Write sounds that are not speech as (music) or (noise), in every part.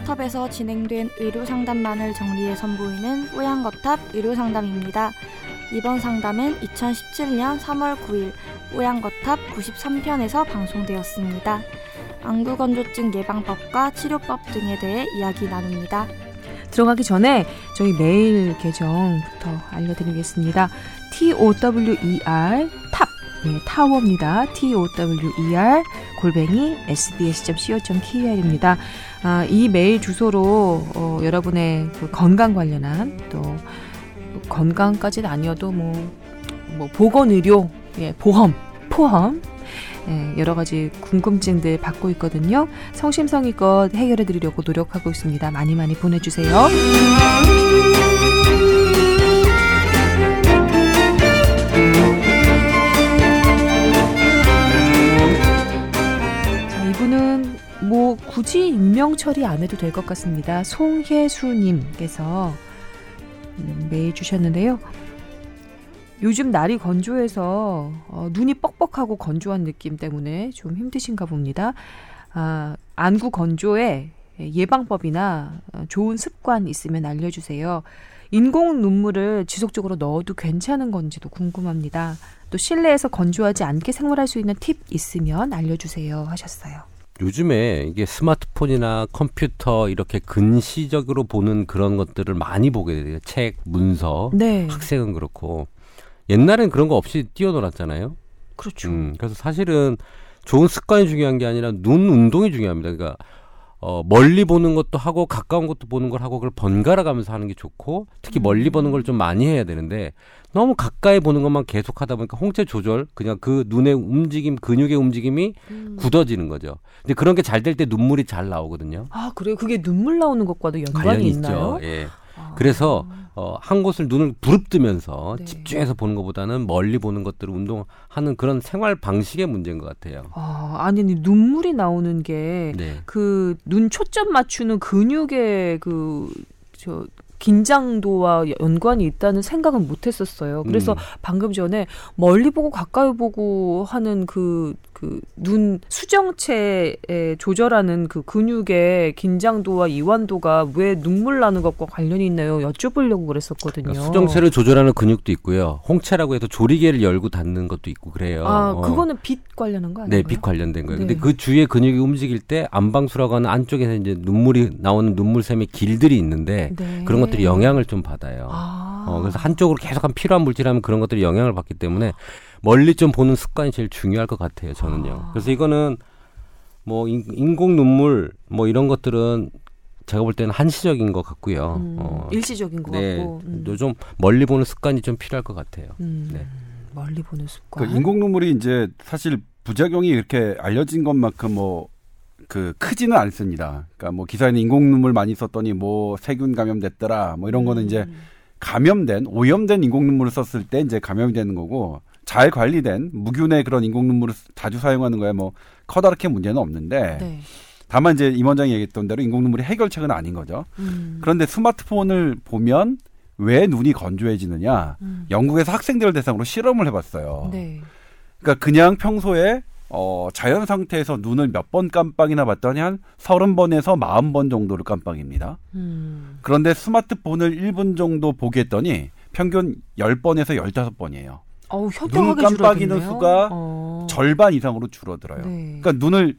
뽀양거탑에서 진행된 의료 상담만을 정리해 선보이는 뽀양거탑 의료 상담입니다. 이번 상담은 2017년 3월 9일 뽀양거탑 93편에서 방송되었습니다. 안구건조증 예방법과 치료법 등에 대해 이야기 나눕니다. 들어가기 전에 저희 메일 계정부터 알려드리겠습니다. TOWER 탑 예, 타워입니다. TOWER 골뱅이 sbs.co.kr입니다. 아, 이 메일 주소로 어, 여러분의 그 건강 관련한 또 건강까지는 아니어도 뭐, 뭐 보건 의료, 예, 보험, 포함 예, 여러 가지 궁금증들 받고 있거든요. 성심성의껏 해결해 드리려고 노력하고 있습니다. 많이 많이 보내주세요. 익명 처리 안 해도 될 것 같습니다. 송혜수님께서 음, 메일 주셨는데요. 요즘 날이 건조해서 어, 눈이 뻑뻑하고 건조한 느낌 때문에 좀 힘드신가 봅니다. 아, 안구 건조에 예방법이나 어, 좋은 습관 있으면 알려주세요. 인공 눈물을 지속적으로 넣어도 괜찮은 건지도 궁금합니다. 또 실내에서 건조하지 않게 생활할 수 있는 팁 있으면 알려주세요 하셨어요. 요즘에 이게 스마트폰이나 컴퓨터 이렇게 근시적으로 보는 그런 것들을 많이 보게 돼요. 책, 문서, 네, 학생은 그렇고 옛날엔 그런 거 없이 뛰어놀았잖아요. 그렇죠. 음, 그래서 사실은 좋은 습관이 중요한 게 아니라 눈 운동이 중요합니다. 그러니까 어, 멀리 보는 것도 하고 가까운 것도 보는 걸 하고 그걸 번갈아 가면서 하는 게 좋고 특히 멀리 보는 걸 좀 많이 해야 되는데 너무 가까이 보는 것만 계속 하다 보니까 홍채 조절 그냥 그 눈의 움직임 근육의 움직임이 음. 굳어지는 거죠. 근데 그런 게 잘 될 때 눈물이 잘 나오거든요. 아 그래요? 그게 눈물 나오는 것과도 연관이 있나요? 예. 아. 그래서 어, 한 곳을 눈을 부릅뜨면서 네. 집중해서 보는 것보다는 멀리 보는 것들을 운동하는 그런 생활 방식의 문제인 것 같아요. 아, 아니 눈물이 나오는 게 네. 그눈 초점 맞추는 근육의 그 저 긴장도와 연관이 있다는 생각은 못 했었어요. 그래서 음. 방금 전에 멀리 보고 가까이 보고 하는 그 그 눈 수정체에 조절하는 그 근육의 긴장도와 이완도가 왜 눈물 나는 것과 관련이 있나요? 여쭤보려고 그랬었거든요. 그러니까 수정체를 조절하는 근육도 있고요. 홍채라고 해서 조리개를 열고 닫는 것도 있고 그래요. 아, 어. 그거는 빛 관련한 거 아니에요? 네, 빛 관련된 거예요. 네. 근데 그 주위의 근육이 움직일 때 안방수라고 하는 안쪽에서 이제 눈물이 나오는 눈물샘의 길들이 있는데 네. 그런 것들이 영향을 좀 받아요. 아. 어, 그래서 한쪽으로 계속한 필요한 물질하면 그런 것들이 영향을 받기 때문에 멀리 좀 보는 습관이 제일 중요할 것 같아요. 저는요. 아. 그래서 이거는 뭐 인, 인공 눈물 뭐 이런 것들은 제가 볼 때는 한시적인 것 같고요. 음, 어, 일시적인 것 네, 같고. 음. 좀 멀리 보는 습관이 좀 필요할 것 같아요. 음, 네. 멀리 보는 습관. 그 인공 눈물이 이제 사실 부작용이 이렇게 알려진 것만큼 뭐 그 크지는 않습니다. 그러니까 뭐 기사에는 인공 눈물 많이 썼더니 뭐 세균 감염됐더라 뭐 이런 거는 이제 음. 감염된 오염된 인공 눈물을 썼을 때 이제 감염이 되는 거고 잘 관리된 무균의 그런 인공 눈물을 자주 사용하는 거에 뭐 커다랗게 문제는 없는데 네. 다만 이제 임 원장이 얘기했던 대로 인공 눈물이 해결책은 아닌 거죠. 음. 그런데 스마트폰을 보면 왜 눈이 건조해지느냐? 음. 영국에서 학생들을 대상으로 실험을 해봤어요. 네. 그러니까 그냥 평소에 어, 자연 상태에서 눈을 몇 번 깜빡이나 봤더니 한 서른 번에서 마흔 번 정도를 깜빡입니다. 음. 그런데 스마트폰을 1분 정도 보게 했더니 평균 10번에서 15번이에요. 어우, 눈 깜빡이는 줄어들네요. 수가 어. 절반 이상으로 줄어들어요. 네. 그러니까 눈을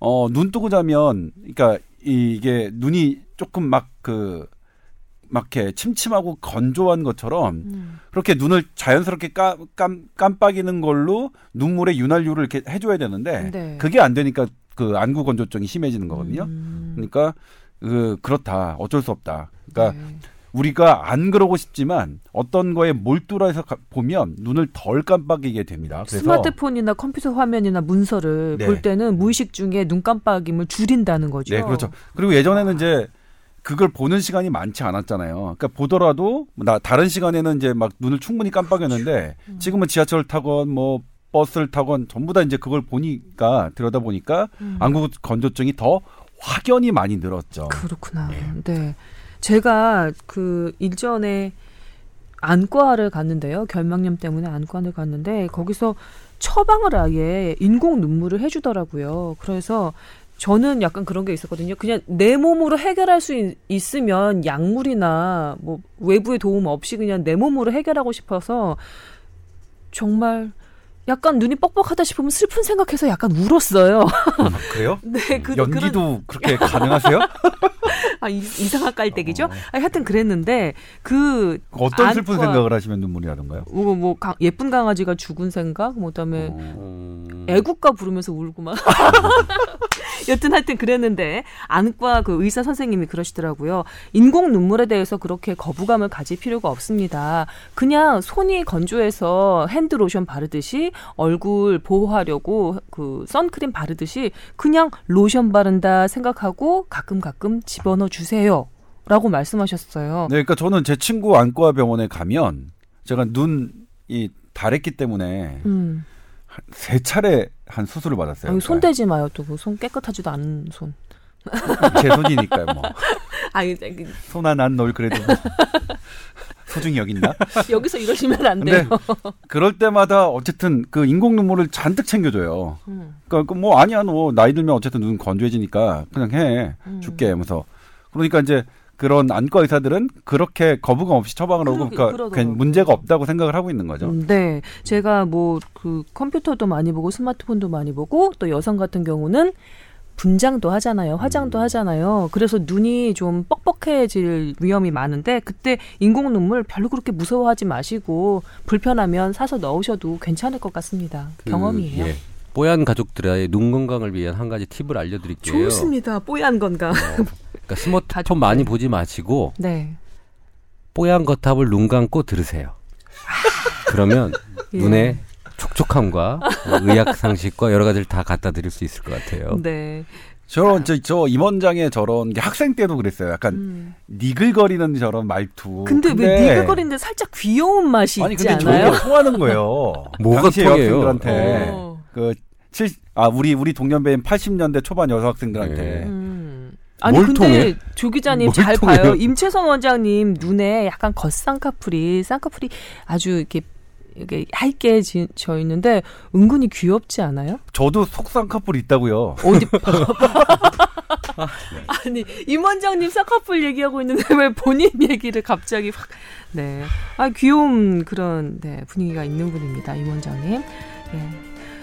어, 눈 뜨고 자면 그러니까 이- 이게 눈이 조금 막 그 막 이렇게 침침하고 건조한 것처럼 음. 그렇게 눈을 자연스럽게 깜, 깜, 깜빡이는 걸로 눈물의 윤활유를 이렇게 해줘야 되는데 네. 그게 안 되니까 그 안구 건조증이 심해지는 거거든요. 음. 그러니까 그 그렇다 어쩔 수 없다. 그러니까 네. 우리가 안 그러고 싶지만 어떤 거에 몰두해서 가- 보면 눈을 덜 깜빡이게 됩니다. 그래서 스마트폰이나 컴퓨터 화면이나 문서를 네. 볼 때는 무의식 중에 눈 깜빡임을 줄인다는 거죠. 네, 그렇죠. 그리고 예전에는 이제 그걸 보는 시간이 많지 않았잖아요. 그러니까 보더라도 나 다른 시간에는 이제 막 눈을 충분히 깜빡였는데 음. 지금은 지하철 타건 뭐 버스를 타건 전부 다 이제 그걸 보니까 들여다 보니까 음. 안구 건조증이 더 확연히 많이 늘었죠. 그렇구나. 예. 네. 제가 그 일전에 안과를 갔는데요. 결막염 때문에 안과를 갔는데 거기서 처방을 아예 인공 눈물을 해주더라고요. 그래서 저는 약간 그런 게 있었거든요. 그냥 내 몸으로 해결할 수 있, 있으면 약물이나 뭐 외부의 도움 없이 그냥 내 몸으로 해결하고 싶어서 정말 약간 눈이 뻑뻑하다 싶으면 슬픈 생각해서 약간 울었어요. 아, 그래요? (laughs) 네, 그, 연기도 그렇게 가능하세요? (laughs) 아, 이, 이상한 깔때기죠? 어. 아, 하여튼 그랬는데 그 어떤 슬픈 안과- 생각을 하시면 눈물이 나던가요? 뭐, 뭐 가- 예쁜 강아지가 죽은 생각, 뭐 그다음에 어. 음, 애국가 부르면서 울고 막. (laughs) 여튼 하여튼 그랬는데 안과 그 의사 선생님이 그러시더라고요. 인공 눈물에 대해서 그렇게 거부감을 가질 필요가 없습니다. 그냥 손이 건조해서 핸드 로션 바르듯이 얼굴 보호하려고 그 선크림 바르듯이 그냥 로션 바른다 생각하고 가끔 가끔 집어넣어 주세요. 라고 말씀하셨어요. 네, 그러니까 저는 제 친구 안과 병원에 가면 제가 눈이 다랬기 때문에 음. 세 차례 한 수술을 받았어요. 아유, 손 대지 마요. 또 그 손 깨끗하지도 않은 손. 그러니까 (laughs) 제 손이니까요, 뭐. (laughs) 아니, 손 하나 널 그래도 뭐 (laughs) 소중히 여긴다. 여기서 이러시면 안 돼요. 그럴 때마다 어쨌든 그 인공 눈물을 잔뜩 챙겨줘요. 음. 그러니까 그뭐 아니야, 너 나이 들면 어쨌든 눈 건조해지니까 그냥 해 음. 줄게 하면서 그러니까 이제 그런 안과 의사들은 그렇게 거부감 없이 처방을 하고 그러니까 그러더라고요. 괜- 문제가 없다고 생각을 하고 있는 거죠. 음, 네. 제가 뭐 그 컴퓨터도 많이 보고 스마트폰도 많이 보고 또 여성 같은 경우는 분장도 하잖아요. 화장도 음. 하잖아요. 그래서 눈이 좀 뻑뻑해질 위험이 많은데 그때 인공 눈물 별로 그렇게 무서워하지 마시고 불편하면 사서 넣으셔도 괜찮을 것 같습니다. 그, 경험이에요. 예. 뽀얀 가족들의 눈 건강을 위한 한 가지 팁을 알려드릴게요. 좋습니다. 뽀얀 건강. 그러니까 스마트폰. 많이 보지 마시고 네. 뽀얀 거탑을 눈 감고 들으세요. 그러면 예. 눈에 촉촉함과 어, 의학 상식과 여러 가지를 다 갖다 드릴 수 있을 것 같아요. 네. 저런 저, 저 임원장의 저런 게 학생 때도 그랬어요. 약간 음. 니글거리는 저런 말투. 근데, 왜 니글거리는데 살짝 귀여운 맛이 아니 있지 근데 않아요? 저게 통하는 거예요. (laughs) 뭐가 당시 통해요? 여학생들한테 어. 그 칠, 아 우리 우리 동년배인 80년대 초반 여학생들한테 네. 음. 아니 뭘 근데 통해? 조 기자님 뭘잘 통해요? 봐요. 임채선 원장님 눈에 약간 겉쌍꺼풀이 쌍꺼풀이 아주 이렇게 이게 얇게 지, 져 있는데 은근히 귀엽지 않아요? 저도 커플 있다고요. 어디 (laughs) (laughs) 아니 임 원장님 쌍꺼풀 얘기하고 있는데 왜 본인 얘기를 갑자기 확 네. 아 귀여운 그런 네, 분위기가 있는 분입니다. 임 원장님. 예.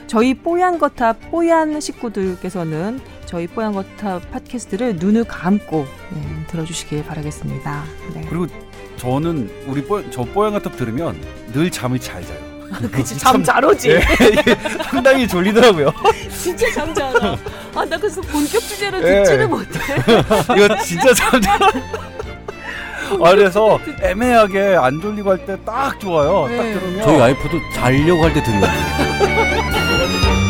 저희 뽀얀 거탑 뽀얀 식구들께서는 저희 뽀얀 거탑 팟캐스트를 눈을 감고 네, 들어주시길 바라겠습니다. 네. 그리고 저는 우리 뽀, 저 뽀얀가탑 들으면 늘 잠을 잘 자요. (laughs) 그치 잠 잘 오지. 예, 이게 상당히 졸리더라고요. (laughs) 진짜 잠 잘 와. 아나 그래서 본격 주제를 예. 듣지를 못해. (laughs) 이거 진짜 참 잘. 아, 그래서 애매하게 안 졸리고 할 때 딱 좋아요. 딱 네. 들으면 저희 와이프도 자려고 할 때 듣는 거예요.